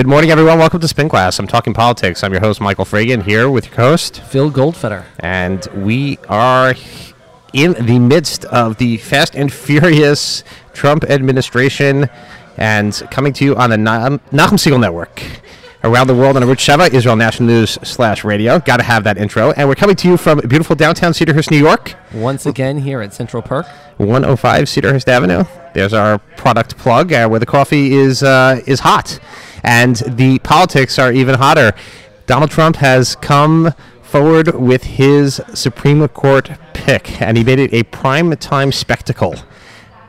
Good morning, everyone. Welcome to Spin Class. I'm talking politics. I'm your host, Michael Fragin, here with your host, Phil Goldfeder. and we are in the midst of the fast and furious Trump administration and coming to you on the Na- Nachum Segal Network. Around the world on Arutz Sheva, Israel National News slash radio. Got to have that intro. And we're coming to you from beautiful downtown Cedarhurst, New York. Once again here at Central Perk. 105 Cedarhurst Avenue. There's our product plug uh, where the coffee is uh, is hot, and the politics are even hotter. Donald Trump has come forward with his Supreme Court pick, and he made it a prime time spectacle.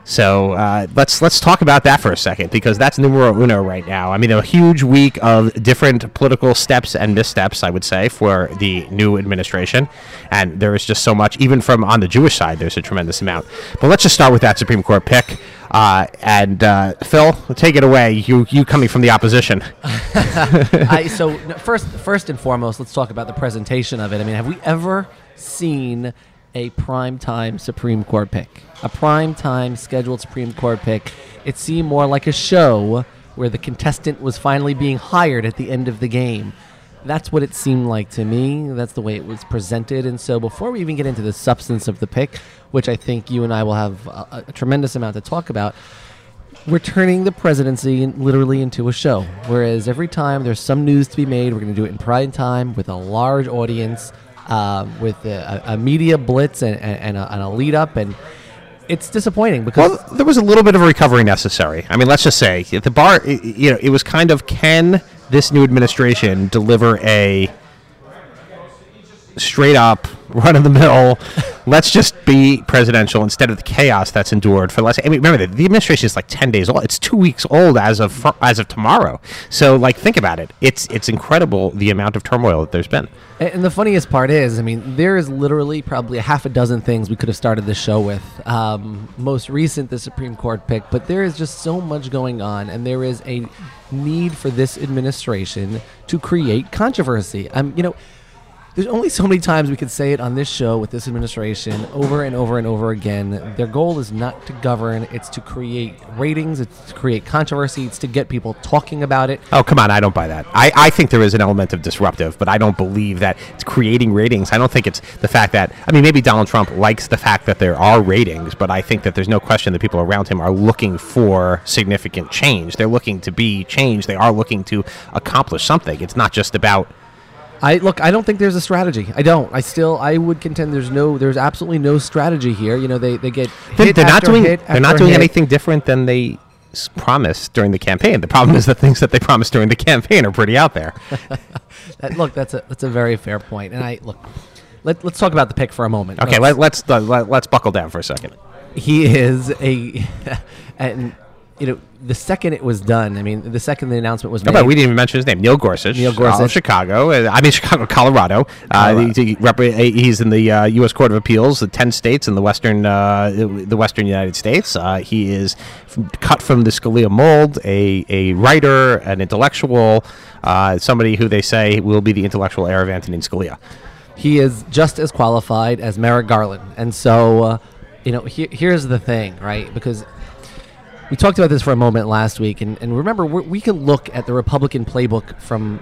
So uh, let's let's talk about that for a second because that's numero uno right now. I mean, a huge week of different political steps and missteps, I would say, for the new administration, and there is just so much. Even from on the Jewish side, there's a tremendous amount. But let's just start with that Supreme Court pick. Uh, and uh, Phil, take it away. You you coming from the opposition? I, so first, first and foremost, let's talk about the presentation of it. I mean, have we ever seen a prime time Supreme Court pick? A prime time scheduled Supreme Court pick? It seemed more like a show where the contestant was finally being hired at the end of the game. That's what it seemed like to me. That's the way it was presented. And so, before we even get into the substance of the pick, which I think you and I will have a, a tremendous amount to talk about, we're turning the presidency in, literally into a show. Whereas every time there's some news to be made, we're going to do it in prime time with a large audience, uh, with a, a media blitz and, and, and, a, and a lead up. And it's disappointing because Well, there was a little bit of a recovery necessary. I mean, let's just say the bar, you know, it was kind of can this new administration deliver a straight up, run of the mill, let's just be presidential instead of the chaos that's endured for the. I mean, remember the, the administration is like ten days old. It's two weeks old as of fr- as of tomorrow. So, like, think about it. It's it's incredible the amount of turmoil that there's been. And and the funniest part is, I mean, there is literally probably a half a dozen things we could have started the show with. Um, most recent, the Supreme Court pick, but there is just so much going on, and there is a need for this administration to create controversy. Um, you know, there's only so many times we could say it on this show with this administration over and over and over again. Their goal is not to govern, it's to create ratings, it's to create controversy, it's to get people talking about it. Oh, come on. I don't buy that. I, I think there is an element of disruptive, but I don't believe that it's creating ratings. I don't think it's the fact that, I mean, maybe Donald Trump likes the fact that there are ratings, but I think that there's no question that people around him are looking for significant change. They're looking to be changed. They are looking to accomplish something. It's not just about. I look. I don't think there's a strategy. I don't. I still. I would contend there's no. There's absolutely no strategy here. You know, they they get. They're, hit they're not doing. They're not doing anything different than they s- promised during the campaign. The problem is the things that they promised during the campaign are pretty out there. That- look, that's a that's a very fair point. And I look. Let, let's talk about the pick for a moment. Okay, Let's- let, let's uh, let, let's buckle down for a second. he is a, and you know, the second it was done. I mean, the second the announcement was made. about we didn't even mention his name? Neil Gorsuch. Neil uh, Gorsuch. of Chicago. Uh, I mean, Chicago, Colorado. Uh, Colorado. he, he he's in the uh, U.S. Court of Appeals, the ten states in the western uh, the Western United States. Uh, he is cut from the Scalia mold, a a writer, an intellectual, uh, somebody who they say will be the intellectual heir of Antonin Scalia. he is just as qualified as Merrick Garland. And so, uh, you know, he, here's the thing, right? Because we talked about this for a moment last week, and, and remember, we we can look at the Republican playbook from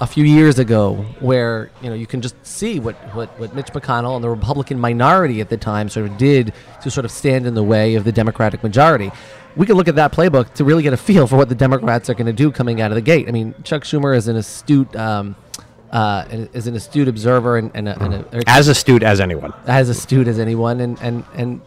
a few years ago, where you know you can just see what, what, what Mitch McConnell and the Republican minority at the time sort of did to sort of stand in the way of the Democratic majority. We can look at that playbook to really get a feel for what the Democrats are going to do coming out of the gate. I mean, Chuck Schumer is an astute. Um, uh, is an astute observer and, and, a, and a, As astute as anyone. as astute as anyone, and and and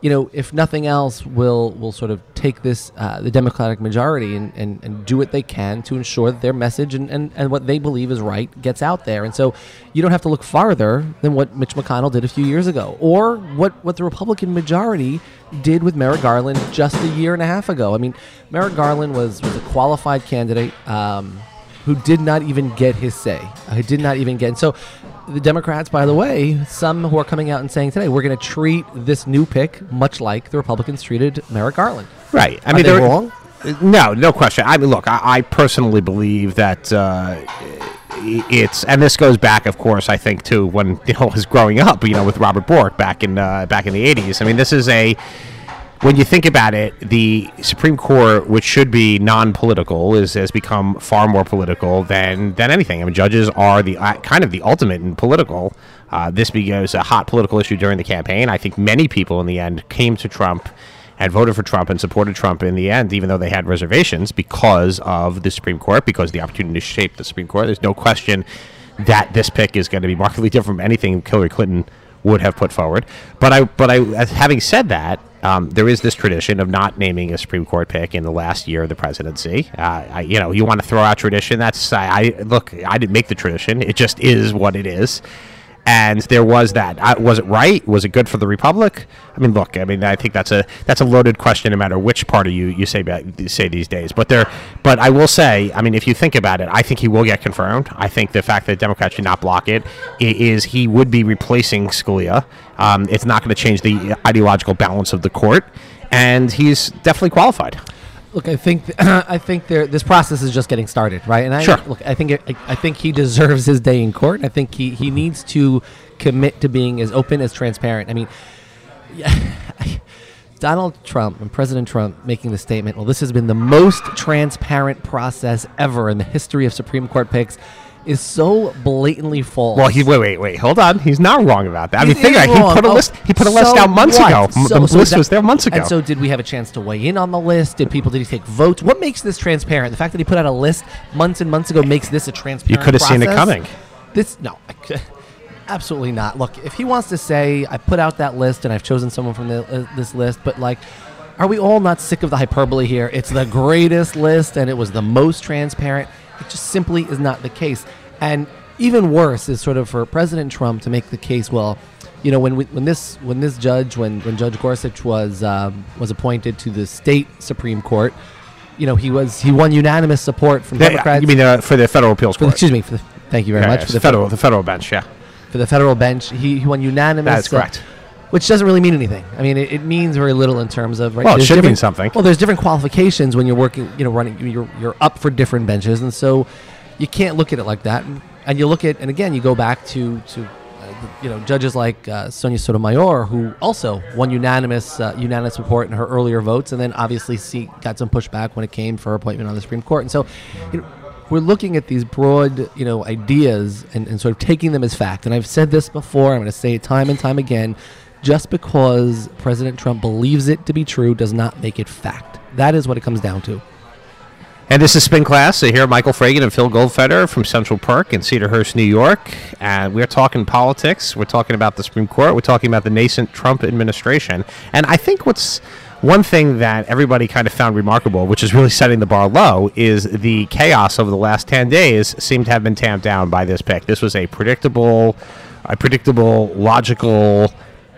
you know, if nothing else, will will sort of take this uh, the Democratic majority and, and, and do what they can to ensure that their message and, and, and what they believe is right gets out there. And so, you don't have to look farther than what Mitch McConnell did a few years ago, or what what the Republican majority did with Merrick Garland just a year and a half ago. I mean, Merrick Garland was was a qualified candidate. Um, who did not even get his say. Uh, Who did not even get. And so the Democrats, by the way, some who are coming out and saying today, we're going to treat this new pick much like the Republicans treated Merrick Garland. Right. I Are mean, they there- wrong? No, no question. I mean, look, I, I personally believe that uh, it's, and this goes back, of course, I think to when you know I was growing up, you know, with Robert Bork back in uh, back in the '80s. I mean, this is a when you think about it, the Supreme Court, which should be non-political, is has become far more political than than anything. I mean, judges are the uh, kind of the ultimate in political. Uh, this becomes a hot political issue during the campaign. I think many people in the end came to Trump and voted for Trump and supported Trump in the end, even though they had reservations because of the Supreme Court, because the opportunity to shape the Supreme Court. There's no question that this pick is going to be markedly different from anything Hillary Clinton would have put forward. But I, but I, having said that, um, there is this tradition of not naming a Supreme Court pick in the last year of the presidency. Uh, I, you know, you want to throw out tradition. That's I, I look. I didn't make the tradition. It just is what it is and there was that. Uh, was it right? Was it good for the republic? I mean, look. I mean, I think that's a that's a loaded question, no matter which party you you say you say these days. But there, but I will say, I mean, if you think about it, I think he will get confirmed. I think the fact that Democrats should not block it is he would be replacing Scalia. Um, it's not going to change the ideological balance of the court, and he's definitely qualified. Look, I think th- I think there this process is just getting started, right? And I Sure. look, I think it, I, I think he deserves his day in court. I think he he needs to commit to being as open as transparent. I mean, yeah, Donald Trump and President Trump making the statement, "Well, this has been the most transparent process ever in the history of Supreme Court picks." Is so blatantly false. Well, he wait, wait, wait. Hold on. He's not wrong about that. I mean, think about it. He put a Oh, list. He put a list so out months what? ago. So- the so list that- was there months ago. And so, did we have a chance to weigh in on the list? Did people did he take votes? What makes this transparent? The fact that he put out a list months and months ago makes this a transparent. You could have seen it coming. This no, absolutely not. Look, if he wants to say I put out that list and I've chosen someone from the, uh, this list, but like. Are we all not sick of the hyperbole here? It's the greatest list and it was the most transparent. It just simply is not the case. And even worse is sort of for President Trump to make the case. Well, you know, when we, when this when this judge when when Judge Gorsuch was um, was appointed to the state Supreme Court, you know, he was he won unanimous support from They- Democrats. you mean uh, for the federal appeals the, court? excuse me. For the, thank you very Yeah, much yeah, for the the federal, the federal bench. Yeah, for the federal bench. He, he won unanimous. that is uh, correct. Which doesn't really mean anything. I mean, it, it means very little in terms of right. Well, it should mean something. Well, there's different qualifications when you're working. You know, running. You're you're up for different benches, and so you can't look at it like that. And, and you look at, and again, you go back to to. uh, You know, judges like uh, Sonia Sotomayor, who also won unanimous uh, unanimous support in her earlier votes, and then obviously see, got some pushback when it came for her appointment on the Supreme Court. And so, you know, we're looking at these broad, you know, ideas and, and sort of taking them as fact. And I've said this before. I'm going to say it time and time again. Just because President Trump believes it to be true does not make it fact. That is what it comes down to. And this is Spin Class. So here, Michael Fragin and Phil Goldfeder from Central Perk in Cedarhurst, New York. And we're talking politics. We're talking about the Supreme Court. We're talking about the nascent Trump administration. And I think what's one thing that everybody kind of found remarkable, which is really setting the bar low, is the chaos over the last 10 days seemed to have been tamped down by this pick. This was a predictable, a predictable, logical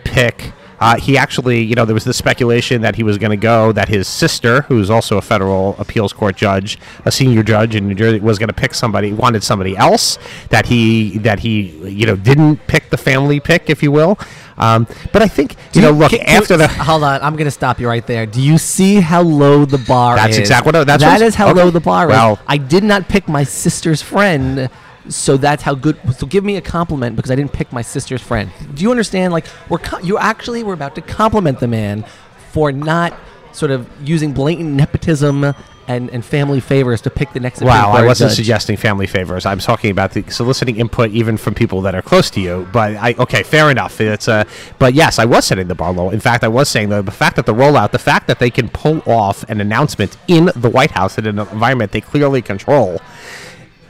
pick. Uh, he actually, you know, there was this speculation that he was going to go, that his sister, who's also a federal appeals court judge, a senior judge in New Jersey, was going to pick somebody, wanted somebody else. That he, that he, you know, didn't pick the family pick, if you will. Um, but I think, you know, look Can- after the. hold on, I'm going to stop you right there. Do you see how low the bar That's is? exactly what that's That what- is how okay. low the bar Well- is. I did not pick my sister's friend, so that's how good. So give me a compliment because I didn't pick my sister's friend. Do you understand? Like we're co- you actually we're about to compliment the man for not sort of using blatant nepotism and, and family favors to pick the next. Wow, I wasn't judge. suggesting family favors. I'm talking about the soliciting input even from people that are close to you. But I okay, fair enough. It's a but yes, I was setting the bar low. In fact, I was saying the, the fact that the rollout, the fact that they can pull off an announcement in the White House in an environment they clearly control.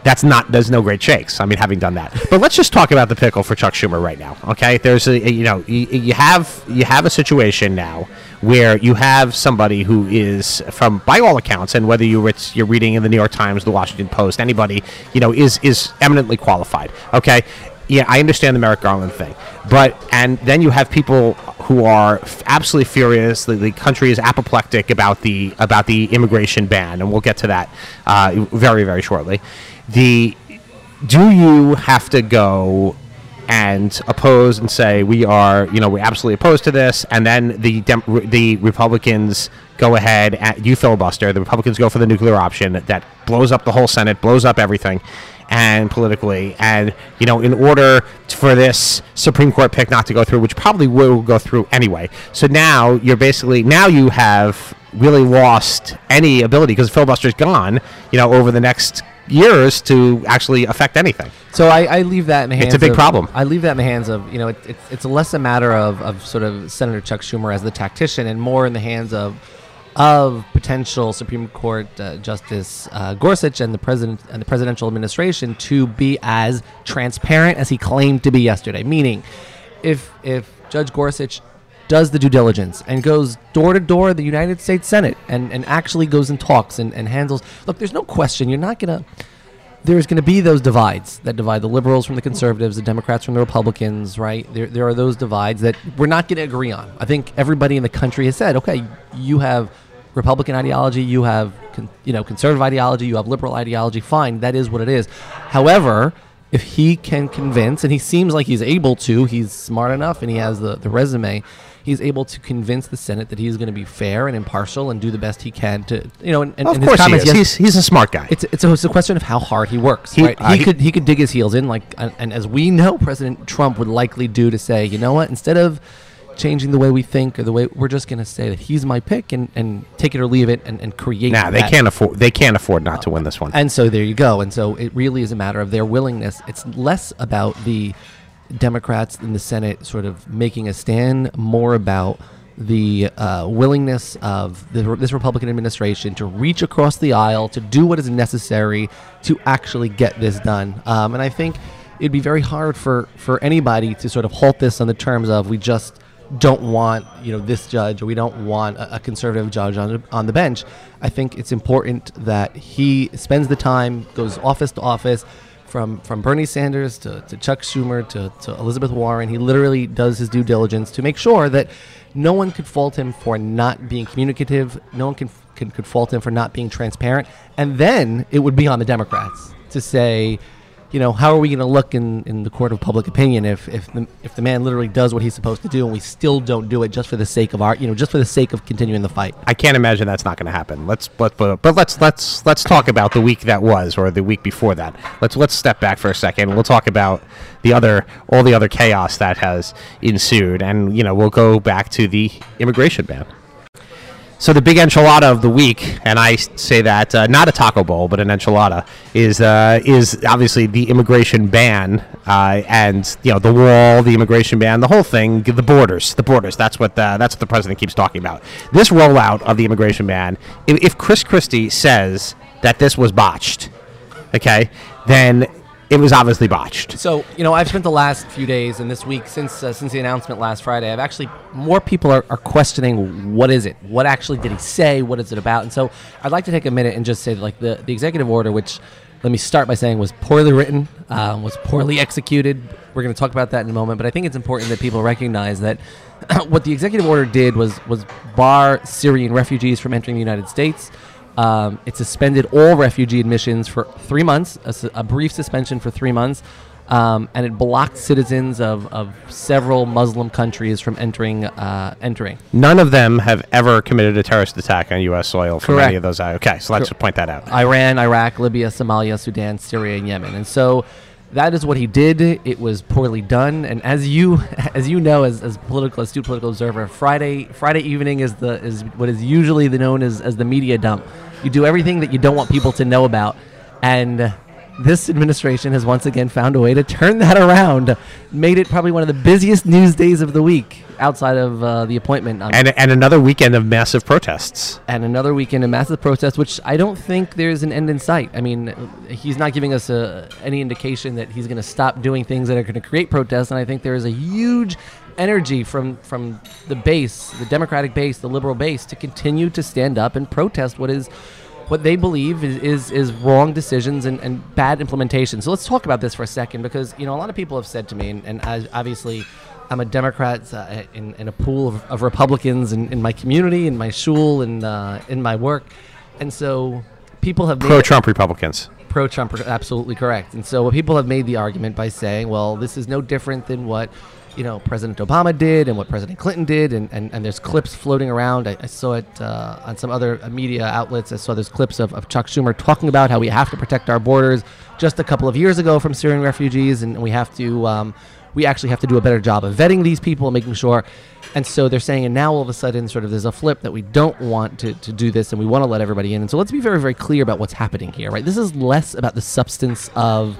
That's not. There's no great shakes. I mean, having done that, but let's just talk about the pickle for Chuck Schumer right now. Okay, there's a you know you, you have you have a situation now where you have somebody who is from by all accounts, and whether you it's, you're reading in the New York Times, the Washington Post, anybody you know is is eminently qualified. Okay, yeah, I understand the Merrick Garland thing, but and then you have people who are f- absolutely furious. The, the country is apoplectic about the about the immigration ban, and we'll get to that uh, very very shortly. The do you have to go and oppose and say we are you know we're absolutely opposed to this, and then the Dem- the Republicans go ahead and you filibuster. The Republicans go for the nuclear option that blows up the whole Senate, blows up everything. and politically. And you know, in order for this Supreme Court pick not to go through, which probably will go through anyway. So now you're basically now you have really lost any ability because filibuster's gone. You know, over the next years to actually affect anything. So I, I leave that in the hands. It's a big of- problem. I leave that in the hands of you know it, it's it's less a matter of, of sort of Senator Chuck Schumer as the tactician and more in the hands of of potential Supreme Court uh, Justice uh, Gorsuch and the president and the presidential administration to be as transparent as he claimed to be yesterday. Meaning, if if Judge Gorsuch does the due diligence and goes door to door the United States Senate and, and actually goes and talks and, and handles look, there's no question you're not gonna there's going to be those divides that divide the liberals from the conservatives, the Democrats from the Republicans, right? There, there are those divides that we're not going to agree on. I think everybody in the country has said, okay, you have Republican ideology, you have con- you know conservative ideology, you have liberal ideology. Fine, that is what it is. However, if he can convince, and he seems like he's able to, he's smart enough and he has the, the resume, he's able to convince the Senate that he's going to be fair and impartial and do the best he can to, you know, and, and Of and his course, he comments is. yes- He's, he's a smart guy. it's it's a, it's a question of how hard he works. He- right? uh, he, he- could he could dig his heels in, like and, and as we know, President Trump would likely do to say, you know what, instead of changing the way we think or the way we're just going to say that he's my pick and, and take it or leave it and, and create. Nah, they that. can't afford. They can't afford not to win this one. And so there you go. And so it really is a matter of their willingness. It's less about the Democrats in the Senate sort of making a stand, more about the uh, willingness of the, this Republican administration to reach across the aisle to do what is necessary to actually get this done. Um, and I think it'd be very hard for, for anybody to sort of halt this on the terms of we just don't want you know this judge or we don't want a, a conservative judge on on the bench. I think it's important that he spends the time, goes office to office, from from Bernie Sanders to, to Chuck Schumer to, to Elizabeth Warren. He literally does his due diligence to make sure that no one could fault him for not being communicative. No one can, can could fault him for not being transparent. And then it would be on the Democrats to say, you know, how are we going to look in, in the court of public opinion if, if the if the man literally does what he's supposed to do and we still don't do it just for the sake of our, you know, just for the sake of continuing the fight? I can't imagine that's not going to happen. Let's but, but but let's let's let's talk about the week that was or the week before that. Let's let's step back for a second. We'll talk about the other all the other chaos that has ensued, and you know we'll go back to the immigration ban. So the big enchilada of the week, and I say that uh, not a taco bowl, but an enchilada, is uh, is obviously the immigration ban, uh, and you know the wall, the immigration ban, the whole thing, the borders, the borders. That's what the, that's what the president keeps talking about. This rollout of the immigration ban. If, if Chris Christie says that this was botched, okay, then it was obviously botched. So you know, I've spent the last few days and this week since uh, since the announcement last Friday. I've actually more people are, are questioning what is it? What actually did he say? What is it about? And so I'd like to take a minute and just say that, like the the executive order, which let me start by saying was poorly written, um, was poorly executed. We're going to talk about that in a moment, but I think it's important that people recognize that what the executive order did was was bar Syrian refugees from entering the United States. Um, it suspended all refugee admissions for three months, a, su- a brief suspension for three months, um, and it blocked citizens of, of several Muslim countries from entering. Uh, entering. None of them have ever committed a terrorist attack on U.S. soil from Correct. any of those. I. Okay, so let's Cor- point that out. Iran, Iraq, Libya, Somalia, Sudan, Syria, and Yemen. And so that is what he did. It was poorly done. And as you as you know as, as political astute political observer, Friday Friday evening is the is what is usually the known as, as the media dump. You do everything that you don't want people to know about. And this administration has once again found a way to turn that around. Made it probably one of the busiest news days of the week outside of uh, the appointment and and another weekend of massive protests. and another weekend of massive protests, which I don't think there's an end in sight. I mean, he's not giving us a, any indication that he's going to stop doing things that are going to create protests, and I think there is a huge energy from from the base, the Democratic base, the liberal base, to continue to stand up and protest what is what they believe is is, is wrong decisions and, and bad implementation. So let's talk about this for a second, because you know a lot of people have said to me, and, and I, obviously. I'm a Democrat uh, in, in a pool of, of Republicans in, in my community, in my shul, and uh, in my work, and so people have Pro Trump Republicans. pro Trump, absolutely correct. And so people have made the argument by saying, well, this is no different than what you know President Obama did and what President Clinton did, and, and, and there's clips floating around. I, I saw it uh, on some other uh, media outlets. I saw there's clips of, of Chuck Schumer talking about how we have to protect our borders just a couple of years ago from Syrian refugees, and we have to um, we actually have to do a better job of vetting these people and making sure. And so they're saying, and now all of a sudden, sort of, there's a flip that we don't want to, to do this and we want to let everybody in. And so let's be very, very clear about what's happening here, right? This is less about the substance of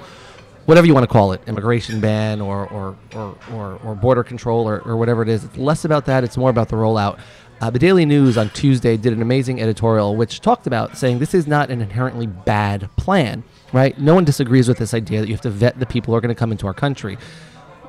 whatever you want to call it immigration ban or, or, or, or, or border control or, or whatever it is. It's less about that, it's more about the rollout. Uh, the Daily News on Tuesday did an amazing editorial which talked about saying this is not an inherently bad plan, right? No one disagrees with this idea that you have to vet the people who are going to come into our country.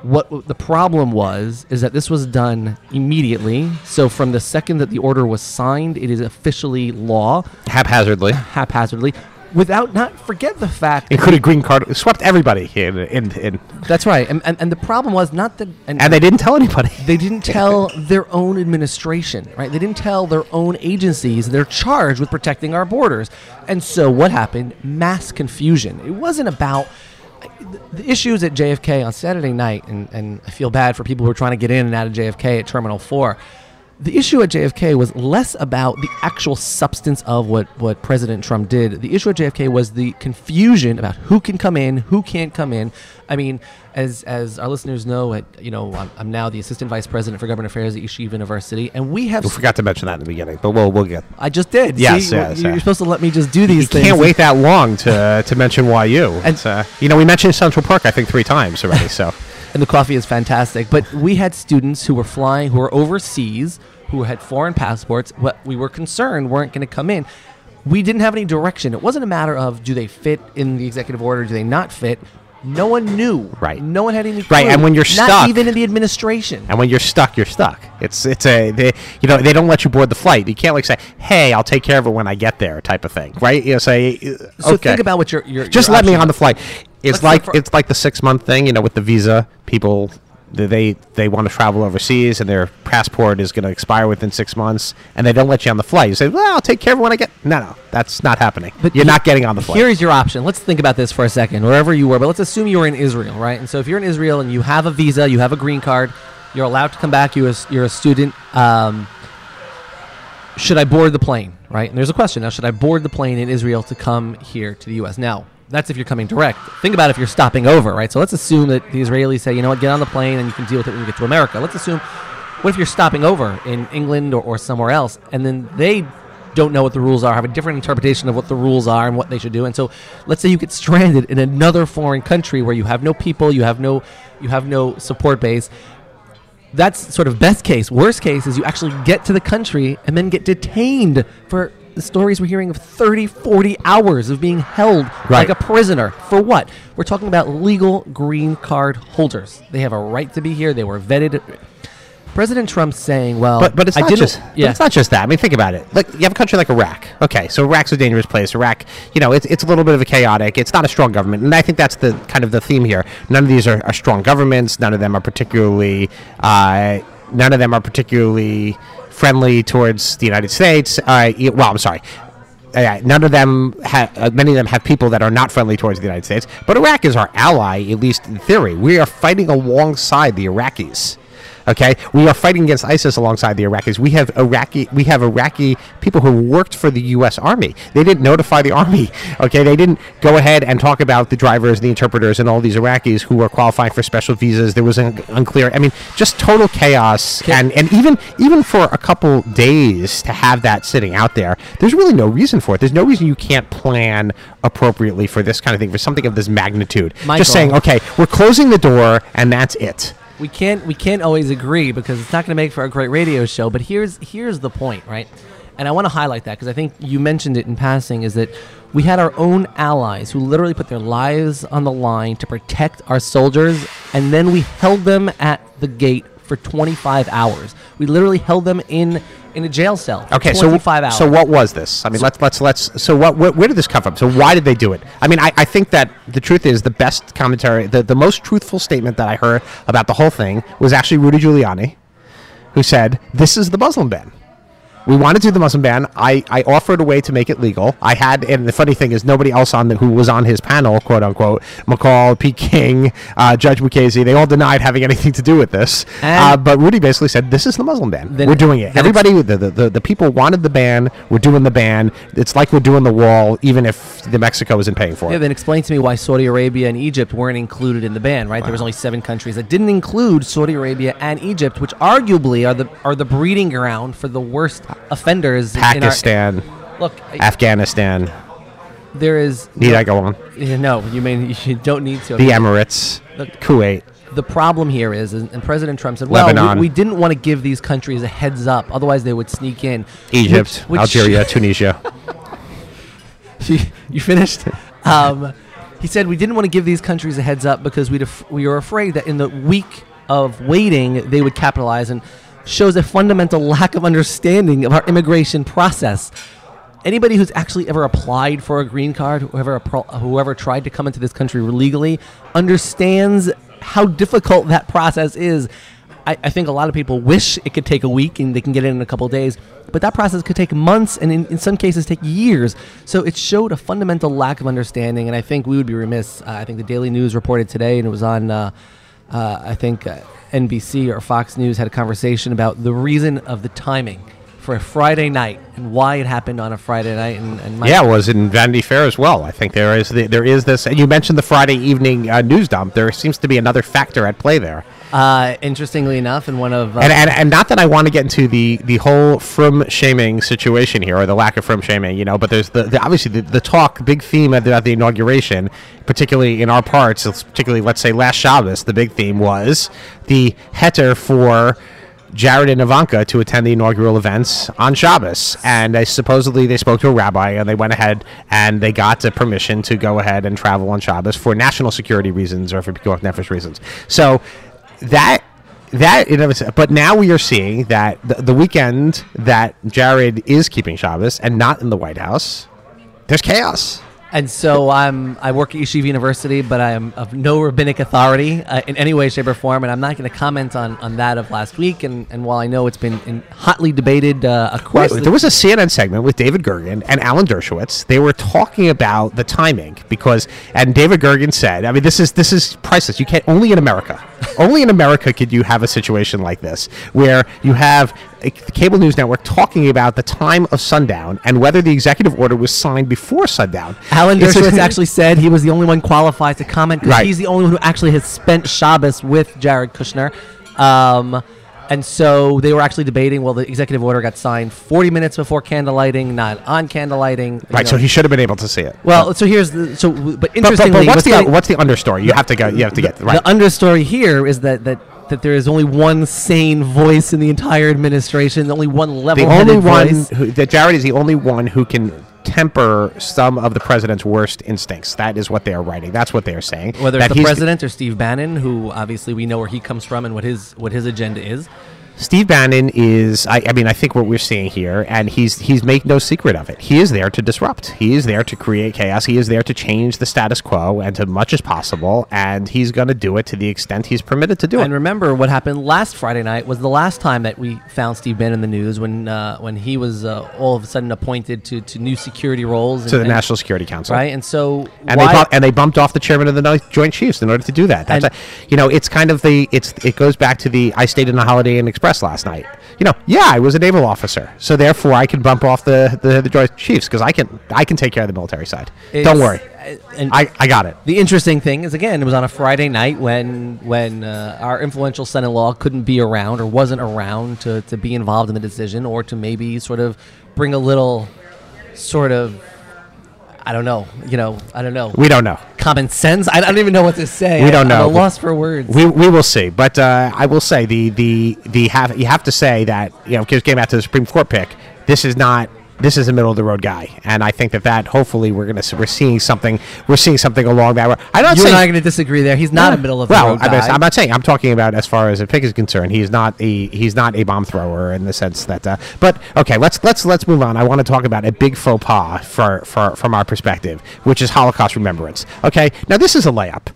What the problem was is that this was done immediately. So from the second that the order was signed, it is officially law, haphazardly, haphazardly, without not forget the fact. that included green card, swept everybody in, in, in That's right, and, and, and the problem was not that, and, and they didn't tell anybody. they didn't tell their own administration, right? They didn't tell their own agencies they're charged with protecting our borders. And so what happened? Mass confusion. It wasn't about the- the issues at JFK on Saturday night, and, and I feel bad for people who are trying to get in and out of JFK at Terminal 4. The issue at JFK was less about the actual substance of what, what President Trump did. The issue at JFK was the confusion about who can come in, who can't come in. I mean, as as our listeners know, at, you know, I'm, I'm now the assistant vice president for government affairs at Yeshiva University, and we have. We forgot to mention that in the beginning, but we'll we'll get. I just did. Yes, See, yes, You're yeah. supposed to let me just do these You things. can't wait that long to to mention YU. And- uh, you know, we mentioned Central Perk I think three times already. So and the coffee is fantastic. But we had students who were flying, who were overseas, who had foreign passports. What we were concerned weren't going to come in. We didn't have any direction. It wasn't a matter of do they fit in the executive order, do they not fit. No one knew. Right. No one had any. Clue. Right, and when you're stuck, not even in the administration. and when you're stuck, you're stuck. It's it's a they, you know they don't let you board the flight. You can't like say, "Hey, I'll take care of it when I get there," type of thing, right? You know, say, uh, So okay. think about what your your just your let me on the flight. It's Let's like for- it's like the six month thing, you know, with the visa. People they- they they want to travel overseas and their passport is going to expire within six months, and they don't let you on the flight. You say, "Well, I'll take care of it when I get." No, no, that's not happening. But you're he- not getting on the flight. Here's your option. Let's think about this for a second, wherever you were. But let's assume you were in Israel, right? And so if you're in Israel and you have a visa, you have a green card, you're allowed to come back. You as, you're a student. Um, should I board the plane, right? And there's a question now: Should I board the plane in Israel to come here to the U.S.? Now, that's if you're coming direct. Think about if you're stopping over, right? So let's assume that the Israelis say, you know what, get on the plane and you can deal with it when you get to America. Let's assume, what if you're stopping over in England or, or somewhere else, and then they don't know what the rules are, have a different interpretation of what the rules are and what they should do. And so, let's say you get stranded in another foreign country where you have no people, you have no, you have no support base. That's sort of best case. Worst case is you actually get to the country and then get detained for the stories we're hearing of 30, 40 hours of being held Right. like a prisoner. For what? We're talking about legal green card holders. They have a right to be here. They were vetted. President Trump saying, "Well, But but it's I not just but yeah, it's not just that. I mean, think about it. Like you have a country like Iraq. Okay, so Iraq's a dangerous place. Iraq, you know, it's, it's a little bit of a chaotic. It's not a strong government, and I think that's the kind of the theme here. None of these are, are strong governments. None of them are particularly. Uh, none of them are particularly friendly towards the United States. Uh, well, I'm sorry. Uh, none of them have. Uh, many of them have people that are not friendly towards the United States. But Iraq is our ally, at least in theory. We are fighting alongside the Iraqis. Okay, we are fighting against ISIS alongside the Iraqis. We have Iraqi, we have Iraqi people who worked for the U.S. Army. They didn't notify the army. Okay, they didn't go ahead and talk about the drivers, the interpreters, and all these Iraqis who were qualifying for special visas. There was an unclear. I mean, just total chaos. And and even even for a couple days to have that sitting out there, there's really no reason for it. There's no reason you can't plan appropriately for this kind of thing for something of this magnitude. Michael. Just saying, okay, we're closing the door, and that's it. We can't we can't always agree because it's not going to make for a great radio show. But here's here's the point, right? And I want to highlight that because I think you mentioned it in passing is that we had our own allies who literally put their lives on the line to protect our soldiers, and then we held them at the gate for 25 hours. We literally held them in in a jail cell. For Okay, so 25 hours. so what was this? I mean, let's let's let's. So what? Where, where did this come from? So why did they do it? I mean, I, I think that the truth is the best commentary, the the most truthful statement that I heard about the whole thing was actually Rudy Giuliani, who said, "This is the Muslim ban." We want to do the Muslim ban. I, I offered a way to make it legal. I had, and the funny thing is, nobody else on the, who was on his panel, quote unquote, McCaul, Pete King, uh, Judge Mukasey, they all denied having anything to do with this. Uh, but Rudy basically said, "This is the Muslim ban. We're doing it. Everybody, the, the, the, people wanted the ban. We're doing the ban. It's like we're doing the wall, even if the Mexico isn't paying for Yeah, it." then explain to me why Saudi Arabia and Egypt weren't included in the ban, right? There was only seven countries that didn't include Saudi Arabia and Egypt, which arguably are the are the breeding ground for the worst offenders. in our- Pakistan, look, Afghanistan. there is Need no, I go on? No, you mean you don't need to. The Emirates, Look- Kuwait. the problem here is, and President Trump said, "Well, Lebanon. we, we didn't want to give these countries a heads up, otherwise they would sneak in." Egypt, Which- which- Algeria, Tunisia. you, you finished? Um, he said we didn't want to give these countries a heads up because we'd af- we were afraid that in the week of waiting they would capitalize and shows a fundamental lack of understanding of our immigration process. Anybody who's actually ever applied for a green card, whoever whoever tried to come into this country legally, understands how difficult that process is. I, I think a lot of people wish it could take a week and they can get it in a couple days, but that process could take months and in, in some cases take years. So it showed a fundamental lack of understanding, and I think we would be remiss. Uh, I think the Daily News reported today, and it was on, uh, uh, I think, uh, NBC or Fox News had a conversation about the reason of the timing for a Friday night and why it happened on a Friday night. And, and my Yeah, it was in Vanity Fair as well. I think there is the, there is this. And you mentioned the Friday evening uh, news dump. There seems to be another factor at play there. Uh, interestingly enough, in one of uh, And, and, and not that I want to get into the, the whole frum shaming situation here or the lack of frum shaming, you know, but there's the, the obviously the, the talk, big theme at the, at the inauguration, particularly in our parts, particularly let's say last Shabbos, the big theme was the heter for Jared and Ivanka to attend the inaugural events on Shabbos. And supposedly they spoke to a rabbi and they went ahead and they got uh, permission to go ahead and travel on Shabbos for national security reasons or for Pikuach Nefesh reasons. So that that in of but now we are seeing that the, the weekend that Jared is keeping Shabbos and not in the White House, there's chaos. And so I'm I work at Yeshiva University, but I am of no rabbinic authority uh, in any way, shape, or form, and I'm not going to comment on, on that of last week. And, and while I know it's been in, hotly debated uh, across, Wait, the, there was a CNN segment with David Gergen and Alan Dershowitz. They were talking about the timing because, and David Gergen said, "I mean, this is this is priceless. You can't only in America, only in America could you have a situation like this where you have the cable news network talking about the time of sundown and whether the executive order was signed before sundown." Alan Dershowitz actually said he was the only one qualified to comment because Right. he's the only one who actually has spent Shabbos with Jared Kushner. Um, and so they were actually debating. Well, the executive order got signed 40 minutes before candlelighting, not on candlelighting. Right, so he should have been able to see it. Well, so here's the so, but But, but, interestingly, but what's the getting- what's the understory? You have to go. You have to get right. The understory here is that that that there is only one sane voice in the entire administration, only one the level-headed only one who, that Jared is the only one who can temper some of the president's worst instincts. That is what they are writing. That's what they are saying. Whether that it's the president or Steve Bannon, who obviously we know where he comes from and what his what his agenda is. Steve Bannon is. I, I mean, I think what we're seeing here, and he's he's made no secret of it. He is there to disrupt. He is there to create chaos. He is there to change the status quo and to much as possible. And he's going to do it to the extent he's permitted to do And it. And remember, what happened last Friday night was the last time that we found Steve Bannon in the news when uh, when he was uh, all of a sudden appointed to, to new security roles and, To the and- National Security Council, right. And so and they bump, and they bumped off the chairman of the Joint Chiefs in order to do that. That's a, you know, it's kind of the it's it goes back to the I stayed in the Holiday Inn Express last night. You know, yeah, I was a naval officer, so therefore I can bump off the the, the Joint Chiefs because I can I can take care of the military side. Don't worry, uh, and I, I got it. The interesting thing is, again, it was on a Friday night when when uh, our influential son-in-law couldn't be around or wasn't around to, to be involved in the decision or to maybe sort of bring a little sort of I don't know, you know, I don't know, We don't know. Common sense. I, don't even know what to say. We don't know. I'm loss for words. We, we will see, but uh, I will say the the the have you have to say that you know because getting back to the Supreme Court pick, this is not this is a middle of the road guy, and I think that that hopefully we're gonna we're seeing something we're seeing something along that. road. I'm not you saying and I are going to disagree there. He's not a middle of the well, road I'm. I'm not saying I'm talking about as far as a pick is concerned. He's not a he's not a bomb thrower in the sense that. Uh, but okay, let's let's let's move on. I want to talk about a big faux pas for, for from our perspective, which is Holocaust remembrance. Okay, now this is a layup.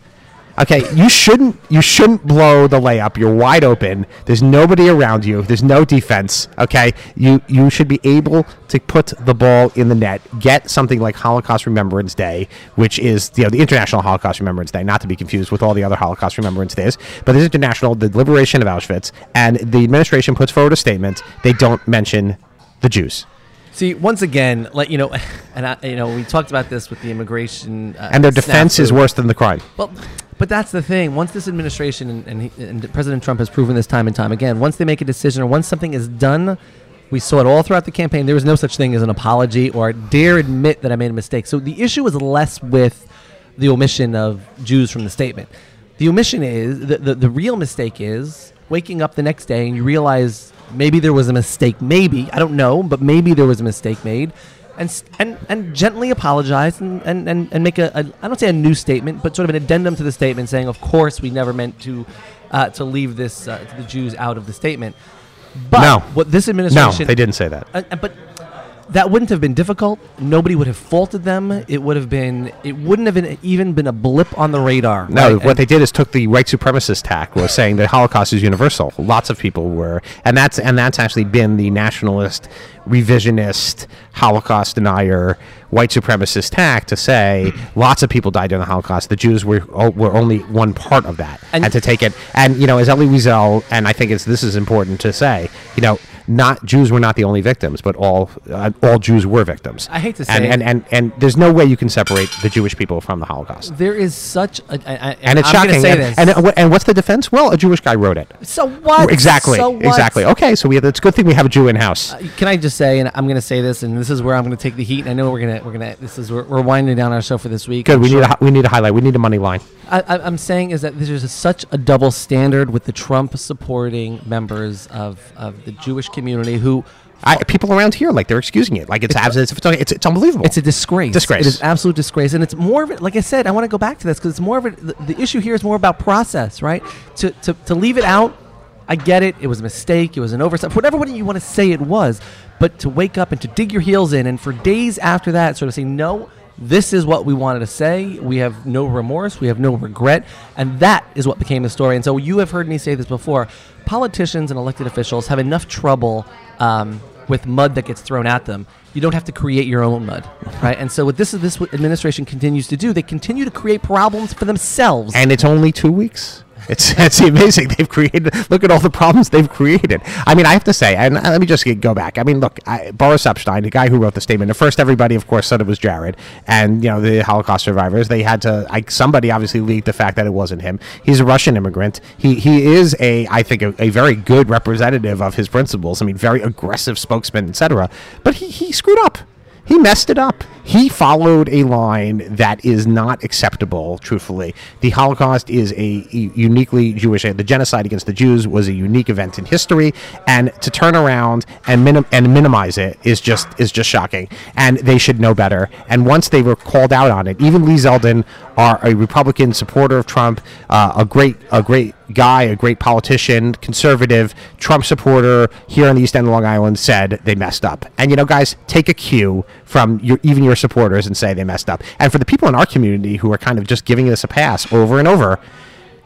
Okay, you shouldn't you shouldn't blow the layup. You're wide open. There's nobody around you. There's no defense. Okay, you you should be able to put the ball in the net. Get something like Holocaust Remembrance Day, which is you know the International Holocaust Remembrance Day, not to be confused with all the other Holocaust Remembrance Days. But this is international, the liberation of Auschwitz, and the administration puts forward a statement. They don't mention the Jews. See, once again, like you know, and I, you know, we talked about this with the immigration, uh, And their defense is worse than the crime. Well, but that's the thing. Once this administration and, and, he, and President Trump has proven this time and time again, once they make a decision or once something is done, we saw it all throughout the campaign. There was no such thing as an apology or dare admit that I made a mistake. So the issue is less with the omission of Jews from the statement. The omission is the, the, the real mistake is waking up the next day and you realize maybe there was a mistake. Maybe I don't know, but maybe there was a mistake made and and and gently apologize and and, and, and make a, a I don't say a new statement, but sort of an addendum to the statement saying, of course, we never meant to uh, to leave this uh, to the Jews out of the statement. But No. what this administration No, they didn't say that. uh, uh, but that wouldn't have been difficult. Nobody would have faulted them. It would have been. It wouldn't have been even been a blip on the radar. No, right? what And- they did is took the white supremacist tack, was saying the Holocaust is universal. Lots of people were, and that's and that's actually been the nationalist, revisionist, Holocaust denier, white supremacist tack to say lots of people died during the Holocaust. The Jews were were only one part of that, And- and, to take it, and you know, as Elie Wiesel, and I think it's this is important to say, you know. Not Jews were not the only victims, but all uh, all Jews were victims. I hate to and, say it. and, and and there's no way you can separate the Jewish people from the Holocaust there is such a, I, I, and it's I'm shocking. Say and, this. and, uh, and what's the defense? Well, a Jewish guy wrote it. so what? Exactly. So what? Exactly. Okay, so we have, it's a good thing we have a Jew in house. Uh, Can I just say, and I'm going to say this, and this is where I'm going to take the heat. And I know we're going to, we're going to, this is we're, we're winding down our show for this week. Good. I'm We sure- need a, we need a highlight. We need a money line. I, I'm saying is that there's a, such a double standard with the Trump supporting members of, of the Jewish community who I, people around here like they're excusing it. Like it's if it's, it's it's unbelievable. It's a disgrace. Disgrace. It is absolute disgrace, and it's more of it. Like I said, I want to go back to this because it's more of it. The, the issue here is more about process, right? To, to to leave it out, I get it. It was a mistake. It was an oversight. Whatever what you want to say it was, but to wake up and to dig your heels in, and for days after that, sort of say no. This is what we wanted to say. We have no remorse. We have no regret. And that is what became the story. And so you have heard me say this before. Politicians and elected officials have enough trouble um, with mud that gets thrown at them. You don't have to create your own mud, right? And so what this is this administration continues to do. They continue to create problems for themselves. and it's only two weeks. It's it's amazing they've created. Look at all the problems they've created. I mean, I have to say, and uh, let me just go back. I mean, look, I, Boris Epshteyn, the guy who wrote the statement. At first, everybody, of course, said it was Jared, and you know the Holocaust survivors. They had to. I, somebody obviously leaked the fact that it wasn't him. He's a Russian immigrant. He he is a I think a, a very good representative of his principles. I mean, very aggressive spokesman, etc. But he he screwed up. He messed it up. He followed a line that is not acceptable, truthfully. The Holocaust is a uniquely Jewish, the genocide against the Jews was a unique event in history, and to turn around and, minim- and minimize it is just is just shocking. And they should know better. And once they were called out on it, even Lee Zeldin, are a Republican supporter of Trump, uh, a great a great guy, a great politician, conservative, Trump supporter here on the East End of Long Island said they messed up. And you know, guys, take a cue from your even your supporters and say they messed up. And for the people in our community who are kind of just giving this a pass over and over,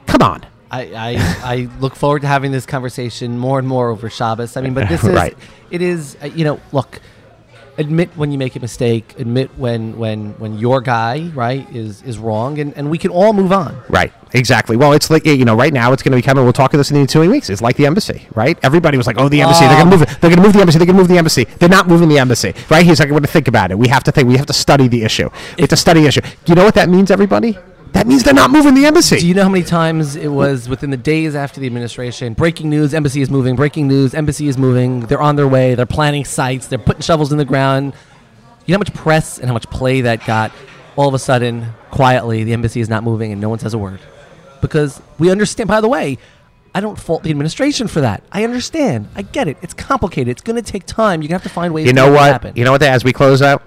come on. I, I, I look forward to having this conversation more and more over Shabbos. I mean, but this is Right. it is uh, you know look, admit when you make a mistake, admit when when when your guy right is is wrong, and, and we can all move on. Right. Exactly. Well, it's like you know, right now it's going to be coming. We'll talk about this in the ensuing weeks. It's like the embassy, right? Everybody was like, "Oh, the embassy! They're going to um, move it. They're going to move the embassy. They're going to move the embassy. They're not moving the embassy, right?" He's like, "I want to think about it. We have to think. We have to study the issue. We have to study the issue. You know what that means, everybody? That means they're not moving the embassy. Do you know how many times it was within the days after the administration? Breaking news: embassy is moving. Breaking news: embassy is moving. They're on their way. They're planning sites. They're putting shovels in the ground. You know how much press and how much play that got. All of a sudden, quietly, the embassy is not moving, and no one says a word because we understand. By the way, I don't fault the administration for that. I understand. I get it. It's complicated. It's going to take time. You're going to have to find ways. you know what? Happen. You know what? As we close out,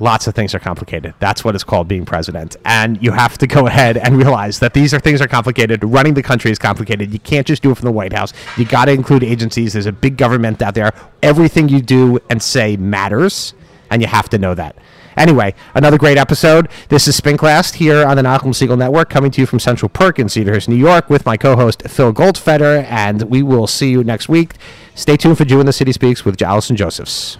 lots of things are complicated. That's what it's called being president. And you have to go ahead and realize that these are things are complicated. Running the country is complicated. You can't just do it from the White House. You got to include agencies. There's a big government out there. Everything you do and say matters. and you have to know that. Anyway, another great episode. This is Spin Class here on the Malcolm Segal Network, coming to you from Central Perk in Cedarhurst, New York, with my co-host Phil Goldfeder, and we will see you next week. Stay tuned for Jew in the City Speaks with Allison Josephs.